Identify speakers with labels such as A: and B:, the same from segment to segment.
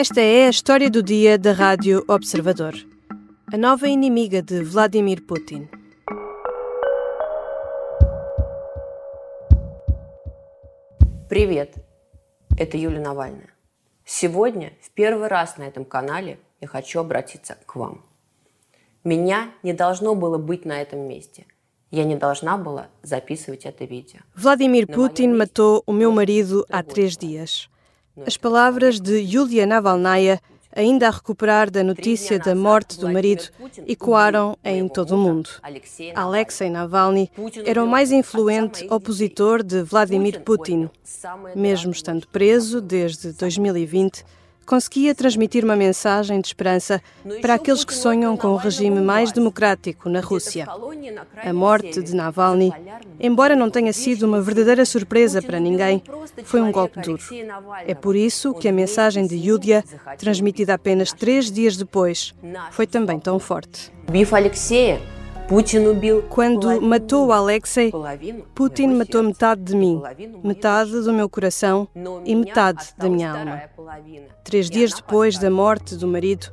A: Esta é a história do dia da Rádio Observador. A nova inimiga de Vladimir Putin.
B: Привет, это Юлия Навальная. Сегодня в первый раз на этом канале я хочу обратиться к вам. Меня не должно было быть на этом месте. Я не должна была записывать это видео.
A: Vladimir Putin matou o meu marido há três dias. As palavras de Yulia Navalnaya, ainda a recuperar da notícia da morte do marido, ecoaram em todo o mundo. Alexei Navalny era o mais influente opositor de Vladimir Putin. Mesmo estando preso desde 2020, conseguia transmitir uma mensagem de esperança para aqueles que sonham com um regime mais democrático na Rússia. A morte de Navalny, embora não tenha sido uma verdadeira surpresa para ninguém, foi um golpe duro. É por isso que a mensagem de Yulia, transmitida apenas três dias depois, foi também tão forte. Quando matou Alexei, Putin matou metade de mim, metade do meu coração e metade da minha alma. Três dias depois da morte do marido,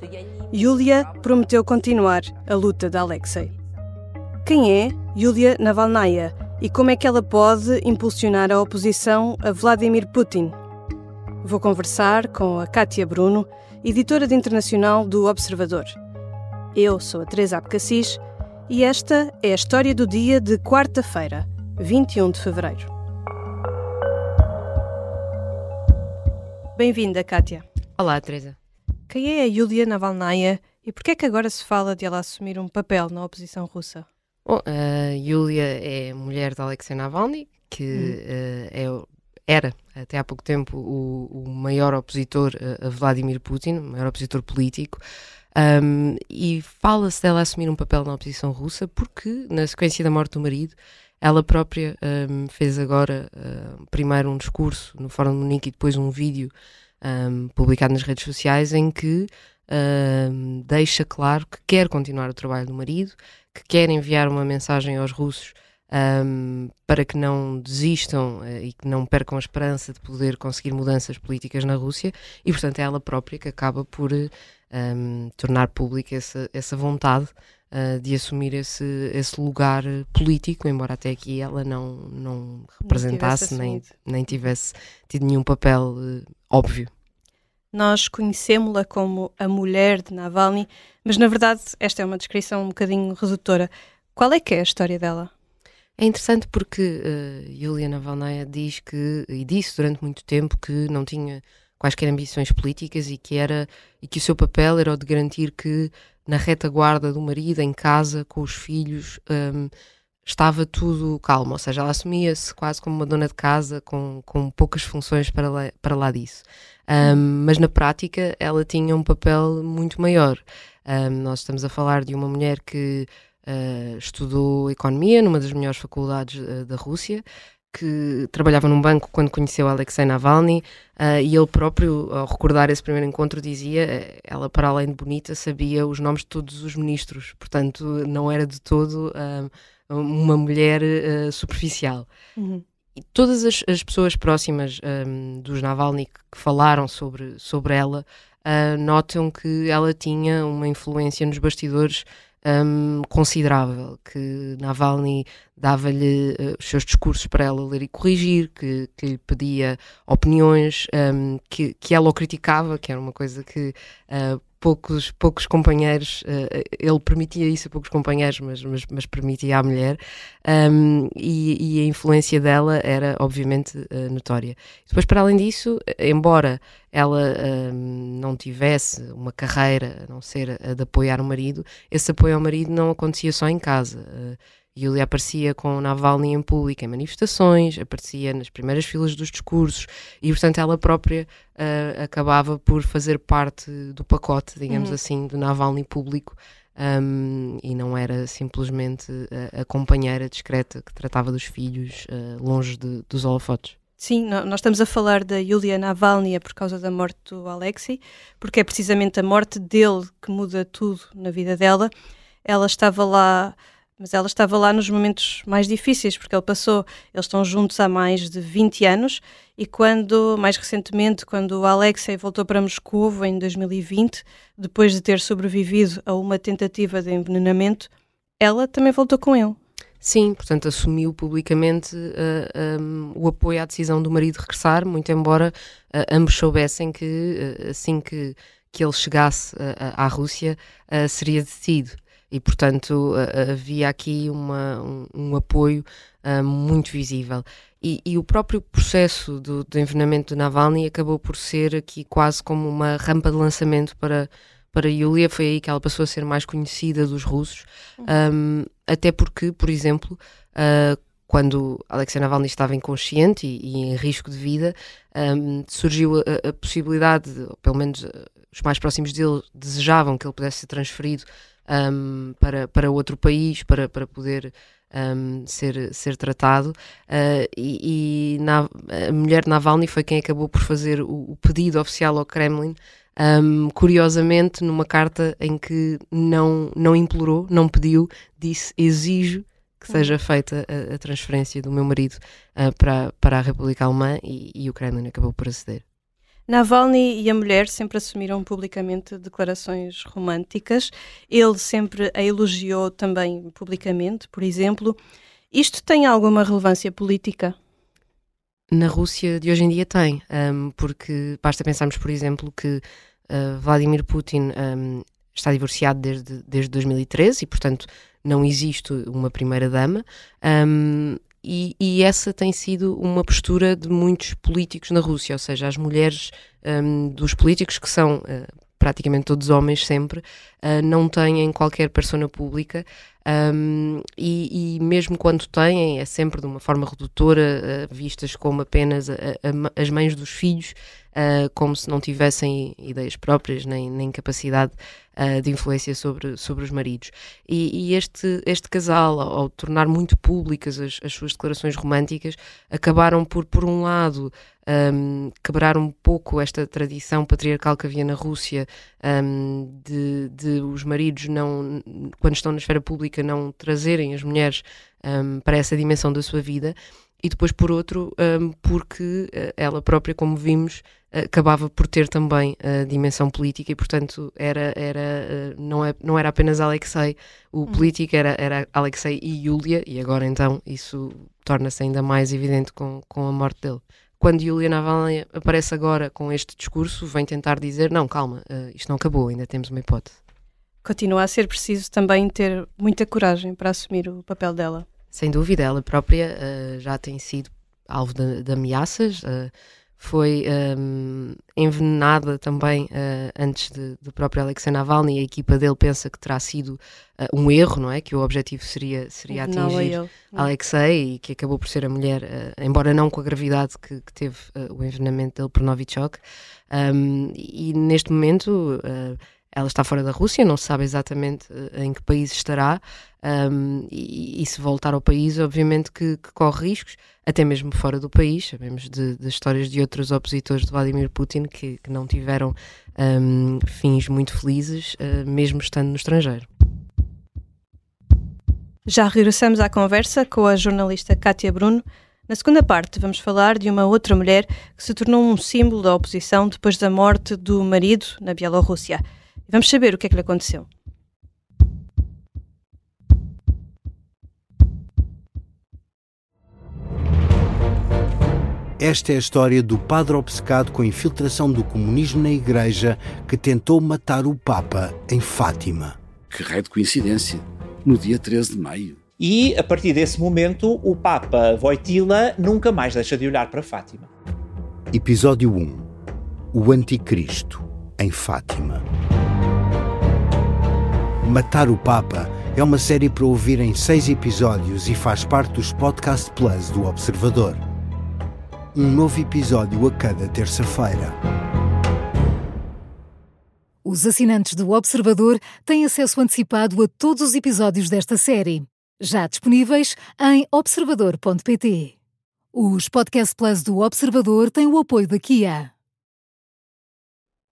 A: Yulia prometeu continuar a luta de Alexei. Quem é Yulia Navalnaya e como é que ela pode impulsionar a oposição a Vladimir Putin? Vou conversar com a Kátia Bruno, editora de internacional do Observador. Eu sou a Teresa Abcacis e esta é a história do dia de quarta-feira, 21 de fevereiro. Bem-vinda, Kátia.
C: Olá, Teresa.
A: Quem é a Yulia Navalnaya e por que é que agora se fala de ela assumir um papel na oposição russa?
C: Bom, a Yulia é mulher de Alexei Navalny, que uh, é, era até há pouco tempo o, o maior opositor a, a Vladimir Putin, o maior opositor político. Um, e fala-se dela assumir um papel na oposição russa porque, na sequência da morte do marido, ela própria um, fez agora primeiro um discurso no Fórum de Munique e depois um vídeo um, publicado nas redes sociais em que deixa claro que quer continuar o trabalho do marido, que quer enviar uma mensagem aos russos um, para que não desistam uh, e que não percam a esperança de poder conseguir mudanças políticas na Rússia, e portanto é ela própria que acaba por um, tornar pública essa, essa vontade uh, de assumir esse, esse lugar político, embora até aqui ela não, não representasse
A: não
C: nem, nem tivesse tido nenhum papel uh, óbvio.
A: Nós conhecemos-la como a mulher de Navalny, mas na verdade esta é uma descrição um bocadinho redutora. Qual é que é a história dela?
C: É interessante porque uh, Yulia Navalnaya diz que, e disse durante muito tempo, que não tinha quaisquer ambições políticas e que, era, e que o seu papel era o de garantir que na retaguarda do marido, em casa, com os filhos, um, estava tudo calmo. Ou seja, ela assumia-se quase como uma dona de casa, com, com poucas funções para lá, para lá disso. Um, mas na prática ela tinha um papel muito maior. Um, nós estamos a falar de uma mulher que uh, estudou economia numa das melhores faculdades uh, da Rússia, que trabalhava num banco quando conheceu Alexei Navalny uh, e ele próprio, ao recordar esse primeiro encontro, dizia ela, para além de bonita, sabia os nomes de todos os ministros, portanto não era de todo uma mulher superficial. Uhum todas as, as, pessoas próximas um, dos Navalny que, falaram sobre, sobre ela uh, notam que ela tinha uma influência nos bastidores um, considerável, que Navalny dava-lhe uh, os seus discursos para ela ler e corrigir, que, que lhe pedia opiniões, um, que, que ela o criticava, que era uma coisa que uh, poucos, poucos companheiros, uh, ele permitia isso a poucos companheiros, mas, mas, mas permitia à mulher, um, e, e, a influência dela era obviamente uh, notória. Depois, para além disso, embora ela um, não tivesse uma carreira, a não ser a de apoiar o marido, esse apoio ao marido não acontecia só em casa. Uh, Yulia aparecia com Navalny em público em manifestações, aparecia nas primeiras filas dos discursos e, portanto, ela própria uh, acabava por fazer parte do pacote, digamos uhum. assim, do Navalny público um, e não era simplesmente a, a, companheira discreta que tratava dos filhos uh, longe de, dos holofotes.
A: Sim, nós estamos a falar da Yulia Navalny por causa da morte do Alexei, porque é precisamente a morte dele que muda tudo na vida dela. Ela estava lá mas ela estava lá nos momentos mais difíceis, porque ele passou, eles estão juntos há mais de 20 anos, e quando, mais recentemente, quando o Alexei voltou para Moscou em 2020, depois de ter sobrevivido a uma tentativa de envenenamento, ela também voltou com ele.
C: Sim, portanto assumiu publicamente uh, eh, um, o apoio à decisão do marido regressar, muito embora uh, ambos soubessem que uh, assim que, que ele chegasse à Rússia seria detido e, portanto, havia aqui uma, um, um apoio uh, muito visível. E, e, o próprio processo do, do envenenamento de Navalny acabou por ser aqui quase como uma rampa de lançamento para, para Yulia. Foi aí que ela passou a ser mais conhecida dos russos, um, até porque, por exemplo, uh, quando Alexei Navalny estava inconsciente e, e em risco de vida, um, surgiu a, a, possibilidade, ou pelo menos os mais próximos dele desejavam que ele pudesse ser transferido um, para, para outro país, para, para poder um, ser, ser tratado. Uh, e, e na, a mulher Navalny foi quem acabou por fazer o, o pedido oficial ao Kremlin. Um, curiosamente, numa carta em que não, não implorou, não pediu, disse: exijo que seja uhum. feita a, a transferência do meu marido uh, para, para a República Alemã e, e o Kremlin acabou por aceder.
A: Navalny e a mulher sempre assumiram publicamente declarações românticas. Ele sempre a elogiou também publicamente, por exemplo. Isto tem alguma relevância política?
C: Na Rússia de hoje em dia tem, um, porque basta pensarmos, por exemplo, que uh, Vladimir Putin um, está divorciado desde, desde 2013 e, portanto, não existe uma primeira-dama. Um, e, e, essa tem sido uma postura de muitos políticos na Rússia, ou seja, as mulheres um, dos políticos, que são uh, praticamente todos homens sempre, uh, não têm qualquer persona pública um, e, e, mesmo quando têm, é sempre de uma forma redutora, uh, vistas como apenas a, a, as mães dos filhos, uh, como se não tivessem ideias próprias nem, nem capacidade uh, de influência sobre, sobre os maridos. E, e este, este casal, ao, ao, tornar muito públicas as, as suas declarações românticas, acabaram por, por um lado, um, quebrar um pouco esta tradição patriarcal que havia na Rússia um, de, de, os maridos não, quando estão na esfera pública, não trazerem as mulheres um, para essa dimensão da sua vida e depois por outro um, porque uh, ela própria, como vimos, acabava por ter também a dimensão política e portanto era, era, uh, não, é, não era apenas Alexei o uhum. político, era, era Alexei e Yulia e agora então isso torna-se ainda mais evidente com, com a morte dele. Quando Yulia Navalny aparece agora com este discurso, vem tentar dizer, não, calma, uh, isto não acabou, ainda temos uma hipótese.
A: Continua a ser preciso também ter muita coragem para assumir o papel dela.
C: Sem dúvida, ela própria uh, já tem sido alvo de, de ameaças, uh, foi um, envenenada também uh, antes de, do próprio Alexei Navalny. A equipa dele pensa que terá sido um erro, não é? Que o objetivo seria, seria atingir eu, Alexei e que acabou por ser a mulher, embora não com a gravidade que, que teve o envenenamento dele por Novichok. Um, e neste momento ela está fora da Rússia, não se sabe exatamente uh, em que país estará, um, e, e, se voltar ao país, obviamente que, que, corre riscos, até mesmo fora do país. Sabemos de, de histórias de outros opositores de Vladimir Putin que, que não tiveram um, fins muito felizes, uh, mesmo estando no estrangeiro.
A: Já regressamos à conversa com a jornalista Kátia Bruno. Na segunda parte, vamos falar de uma outra mulher que se tornou um símbolo da oposição depois da morte do marido na Bielorrússia. Vamos saber o que é que lhe aconteceu.
D: Esta é a história do padre obcecado com a infiltração do comunismo na Igreja que tentou matar o Papa em Fátima.
E: Que raio de coincidência! No dia 13 de maio.
F: E, a partir desse momento, o Papa Voitila nunca mais deixa de olhar para Fátima.
D: Episódio 1 O Anticristo em Fátima. Matar o Papa é uma série para ouvir em seis episódios e faz parte dos Podcast Plus do Observador. Um novo episódio a cada terça-feira.
G: Os assinantes do Observador têm acesso antecipado a todos os episódios desta série, já disponíveis em observador.pt. Os Podcast Plus do Observador têm o apoio da Kia.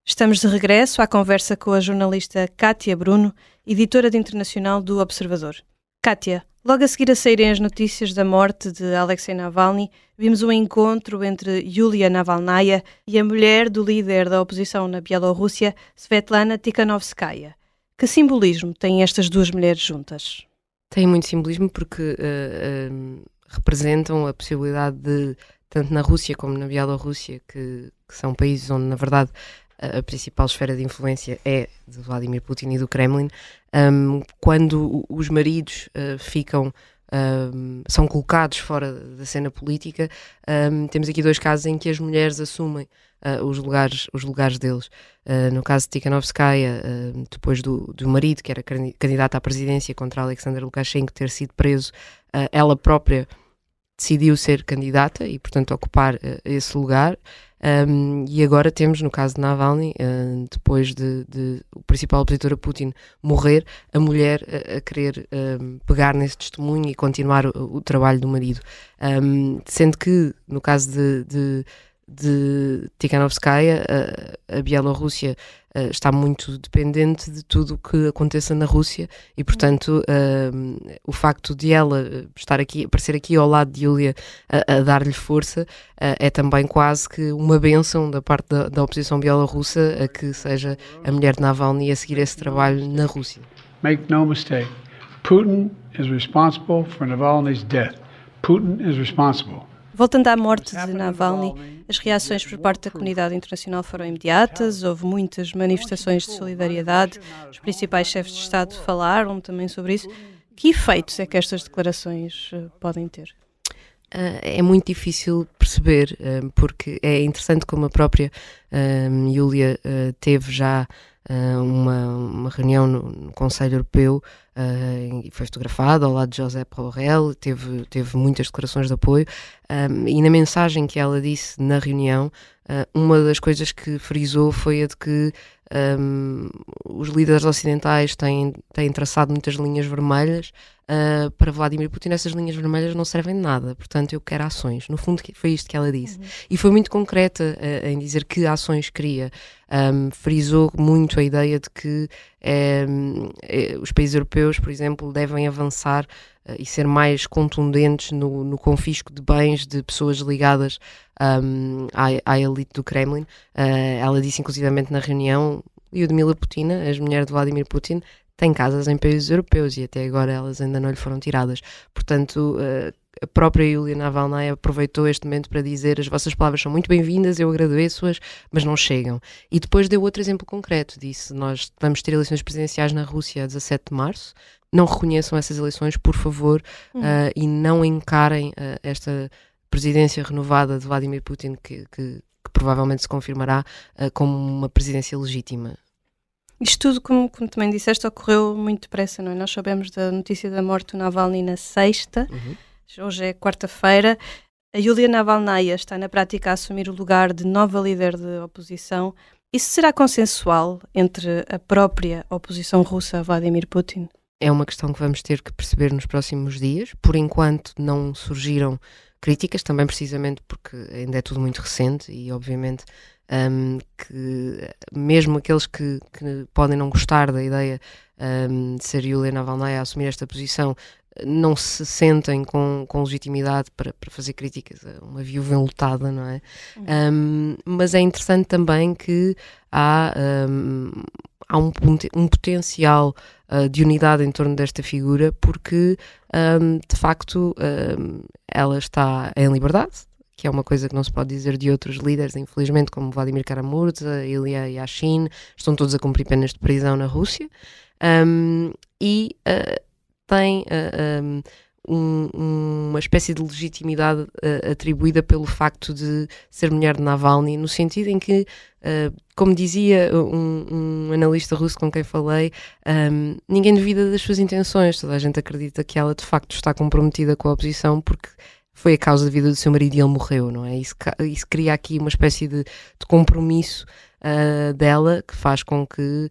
A: Estamos de regresso à conversa com a jornalista Kátia Bruno, editora de internacional do Observador. Kátia, logo a seguir a saírem as notícias da morte de Alexei Navalny, vimos um encontro entre Yulia Navalnaya e a mulher do líder da oposição na Bielorrússia, Svetlana Tikhanovskaya. Que simbolismo têm estas duas mulheres juntas?
C: Tem muito simbolismo porque uh, uh, representam a possibilidade de, tanto na Rússia como na Bielorrússia, que, que são países onde, na verdade, a principal esfera de influência é de Vladimir Putin e do Kremlin, um, quando os maridos uh, ficam um, são colocados fora da cena política, um, temos aqui dois casos em que as mulheres assumem uh, os, lugares, os lugares deles. Uh, no caso de Tikhanovskaya, uh, depois do, do marido, que era candidata à presidência contra Alexander Lukashenko ter sido preso, ela própria decidiu ser candidata e, portanto, ocupar esse lugar. Um, e agora temos, no caso de Navalny, uh, depois de, de, o principal opositor a Putin morrer, a mulher a, a querer pegar nesse testemunho e continuar o, o trabalho do marido. Um, sendo que, no caso de, de de Tikhanovskaya, a Bielorrússia uh, está muito dependente de tudo o que aconteça na Rússia e, portanto, uh, o facto de ela estar aqui, aparecer aqui ao lado de Yulia a, a dar-lhe força uh, é também quase que uma benção da parte da, da oposição bielorrussa a que seja a mulher de Navalny a seguir esse trabalho na Rússia.
H: Make no mistake, Putin is responsible for Navalny's death. Putin is responsible.
A: Voltando à morte de Navalny, as reações por parte da comunidade internacional foram imediatas, houve muitas manifestações de solidariedade, os principais chefes de Estado falaram também sobre isso. Que efeitos é que estas declarações uh, podem ter?
C: Uh, é muito difícil perceber, uh, porque é interessante como a própria uh, Yulia teve já uma, uma, reunião no, no Conselho Europeu uh, e foi fotografada ao lado de José Borrell, teve, teve muitas declarações de apoio um, e na mensagem que ela disse na reunião, uh, uma das coisas que frisou foi a de que um, os líderes ocidentais têm, têm traçado muitas linhas vermelhas uh, para Vladimir Putin. Essas linhas vermelhas não servem de nada, portanto, eu quero ações. No fundo, foi isto que ela disse. Uhum. E foi muito concreta uh, em dizer que ações queria. Um, frisou muito a ideia de que é, os países europeus, por exemplo, devem avançar uh, e ser mais contundentes no, no, confisco de bens de pessoas ligadas um, à, à, elite do Kremlin. Uh, ela disse, inclusivamente, na reunião, Lyudmila Putina, as mulheres de Vladimir Putin, têm casas em países europeus e até agora elas ainda não lhe foram tiradas. Portanto, uh, a própria Yulia Navalnaya aproveitou este momento para dizer as vossas palavras são muito bem-vindas, eu agradeço-as, mas não chegam. E depois deu outro exemplo concreto, disse nós vamos ter eleições presidenciais na Rússia a 17 de março, não reconheçam essas eleições, por favor, uhum. uh, e não encarem uh, esta presidência renovada de Vladimir Putin, que, que, que provavelmente se confirmará uh, como uma presidência legítima.
A: Isto tudo, como, como, também disseste, ocorreu muito depressa, não é? Nós sabemos da notícia da morte do Navalny na sexta, uhum. Hoje é quarta-feira. A Yulia Navalnaya está na prática a assumir o lugar de nova líder de oposição. Isso será consensual entre a própria oposição russa a Vladimir Putin?
C: É uma questão que vamos ter que perceber nos próximos dias. Por enquanto, não surgiram críticas, também precisamente porque ainda é tudo muito recente e, obviamente, um, que mesmo aqueles que, que, podem não gostar da ideia um, de ser Yulia Navalnaya a assumir esta posição não se sentem com, com legitimidade para, para fazer críticas a uma viúva enlutada, não é? Uhum. Um, mas é interessante também que há, um, há um, um potencial uh, de unidade em torno desta figura, porque de facto ela está em liberdade, que é uma coisa que não se pode dizer de outros líderes, infelizmente, como Vladimir Karamurza, Ilya Yashin, estão todos a cumprir penas de prisão na Rússia, um, e uh, tem uh, um, uma espécie de legitimidade uh, atribuída pelo facto de ser mulher de Navalny, no sentido em que, como dizia um, um, analista russo com quem falei, um, ninguém duvida das suas intenções, toda a gente acredita que ela de facto está comprometida com a oposição porque foi a causa da vida do seu marido e ele morreu, não é? Isso, isso cria aqui uma espécie de, de compromisso uh, dela que faz com que,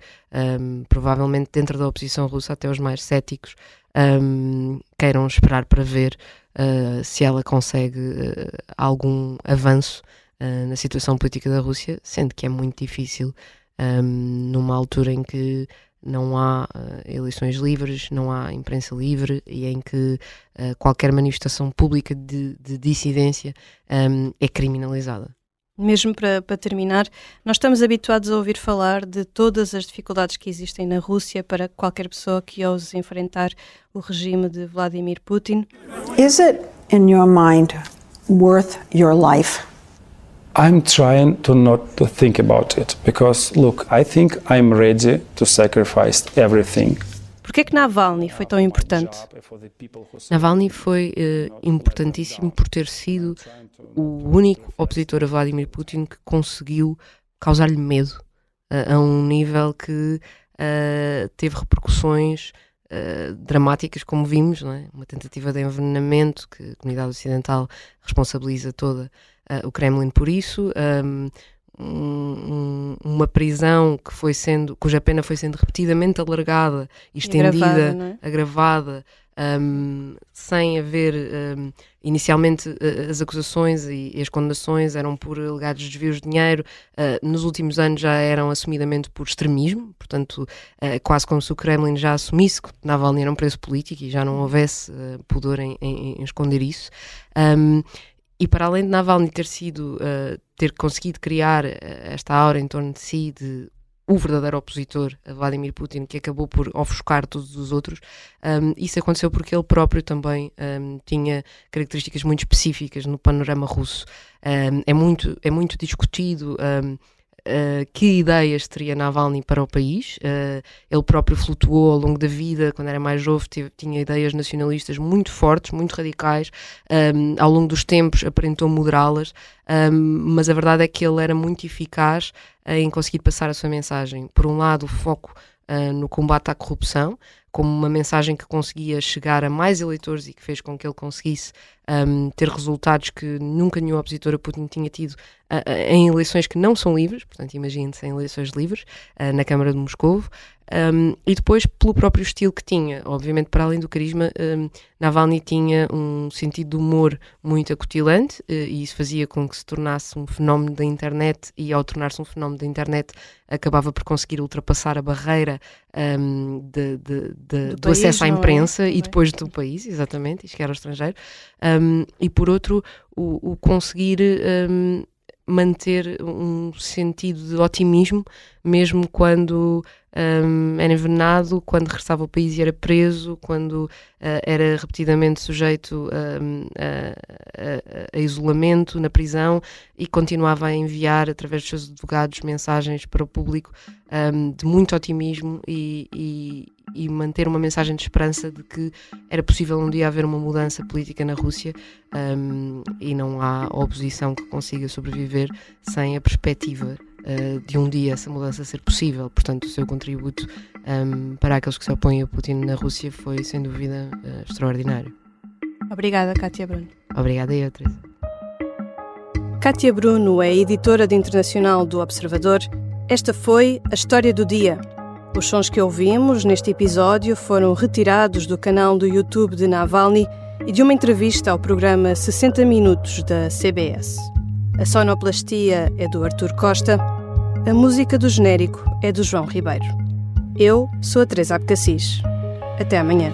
C: um, provavelmente dentro da oposição russa, até os mais céticos um, queiram esperar para ver uh, se ela consegue uh, algum avanço na situação política da Rússia, sendo que é muito difícil um, numa altura em que não há uh, eleições livres, não há imprensa livre e em que uh, qualquer manifestação pública de, de dissidência um, é criminalizada.
A: Mesmo para, para, terminar, nós estamos habituados a ouvir falar de todas as dificuldades que existem na Rússia para qualquer pessoa que ouse enfrentar o regime de Vladimir Putin.
I: Is it, in your mind, worth your life?
J: I'm trying to not to think about it because look, I think I'm ready to sacrifice everything.
A: Por que é que Navalny foi tão importante?
C: Navalny foi uh, importantíssimo por ter sido o único opositor a Vladimir Putin que conseguiu causar-lhe medo uh, a um nível que uh, teve repercussões dramáticas, como vimos, é? uma tentativa de envenenamento que a comunidade ocidental responsabiliza toda uh, o Kremlin por isso. Um, um, uma prisão que foi sendo, cuja pena foi sendo repetidamente alargada estendida, agravada, é? agravada um, sem haver um, inicialmente uh, as acusações e, as condenações eram por alegados desvios de dinheiro, uh, nos últimos anos já eram assumidamente por extremismo, portanto, uh, quase como se o Kremlin já assumisse que Navalny era um preso político e já não houvesse pudor em, em, em, esconder isso. Um, e para além de Navalny ter sido, uh, ter conseguido criar uh, esta aura em torno de si de o verdadeiro opositor a Vladimir Putin, que acabou por ofuscar todos os outros, um, isso aconteceu porque ele próprio também um, tinha características muito específicas no panorama russo. Um, é, muito, é muito discutido Uh, que ideias teria Navalny para o país. Uh, ele próprio flutuou ao longo da vida, quando era mais jovem, tinha ideias nacionalistas muito fortes, muito radicais. Um, ao longo dos tempos aparentou moderá-las, um, mas a verdade é que ele era muito eficaz uh, em conseguir passar a sua mensagem. Por um lado, o foco no combate à corrupção, como uma mensagem que conseguia chegar a mais eleitores e que fez com que ele conseguisse um, ter resultados que nunca nenhum opositor a Putin tinha tido uh, uh, em eleições que não são livres, portanto, imagine-se em eleições livres, uh, na Câmara de Moscou, um, e depois pelo próprio estilo que tinha. Obviamente, para além do carisma, um, Navalny tinha um sentido de humor muito acutilante uh, e isso fazia com que se tornasse um fenómeno da internet e ao tornar-se um fenómeno da internet acabava por conseguir ultrapassar a barreira de, de, de, do, do país, acesso à é? imprensa é? e depois do país, exatamente, isto que era o estrangeiro, um, e por outro o, o conseguir um, manter um sentido de otimismo, mesmo quando um, era envenenado, quando regressava ao país e era preso, quando uh, era repetidamente sujeito um, a, a, a, isolamento na prisão e continuava a enviar, através dos seus advogados, mensagens para o público um, de muito otimismo e, e, e, manter uma mensagem de esperança de que era possível um dia haver uma mudança política na Rússia e não há oposição que consiga sobreviver sem a perspectiva uh, de um dia essa mudança ser possível. Portanto, o seu contributo um, ehm, para aqueles que se opõem a Putin na Rússia foi, sem dúvida, uh, extraordinário.
A: Obrigada, Kátia Bruno.
C: Obrigada eu, Teresa.
A: Kátia Bruno é editora de internacional do Observador. Esta foi a história do dia. Os sons que ouvimos neste episódio foram retirados do canal do YouTube de Navalny e de uma entrevista ao programa 60 Minutos da CBS. A sonoplastia é do Artur Costa. A música do genérico é do João Ribeiro. Eu sou a Teresa Abcacis. Até amanhã.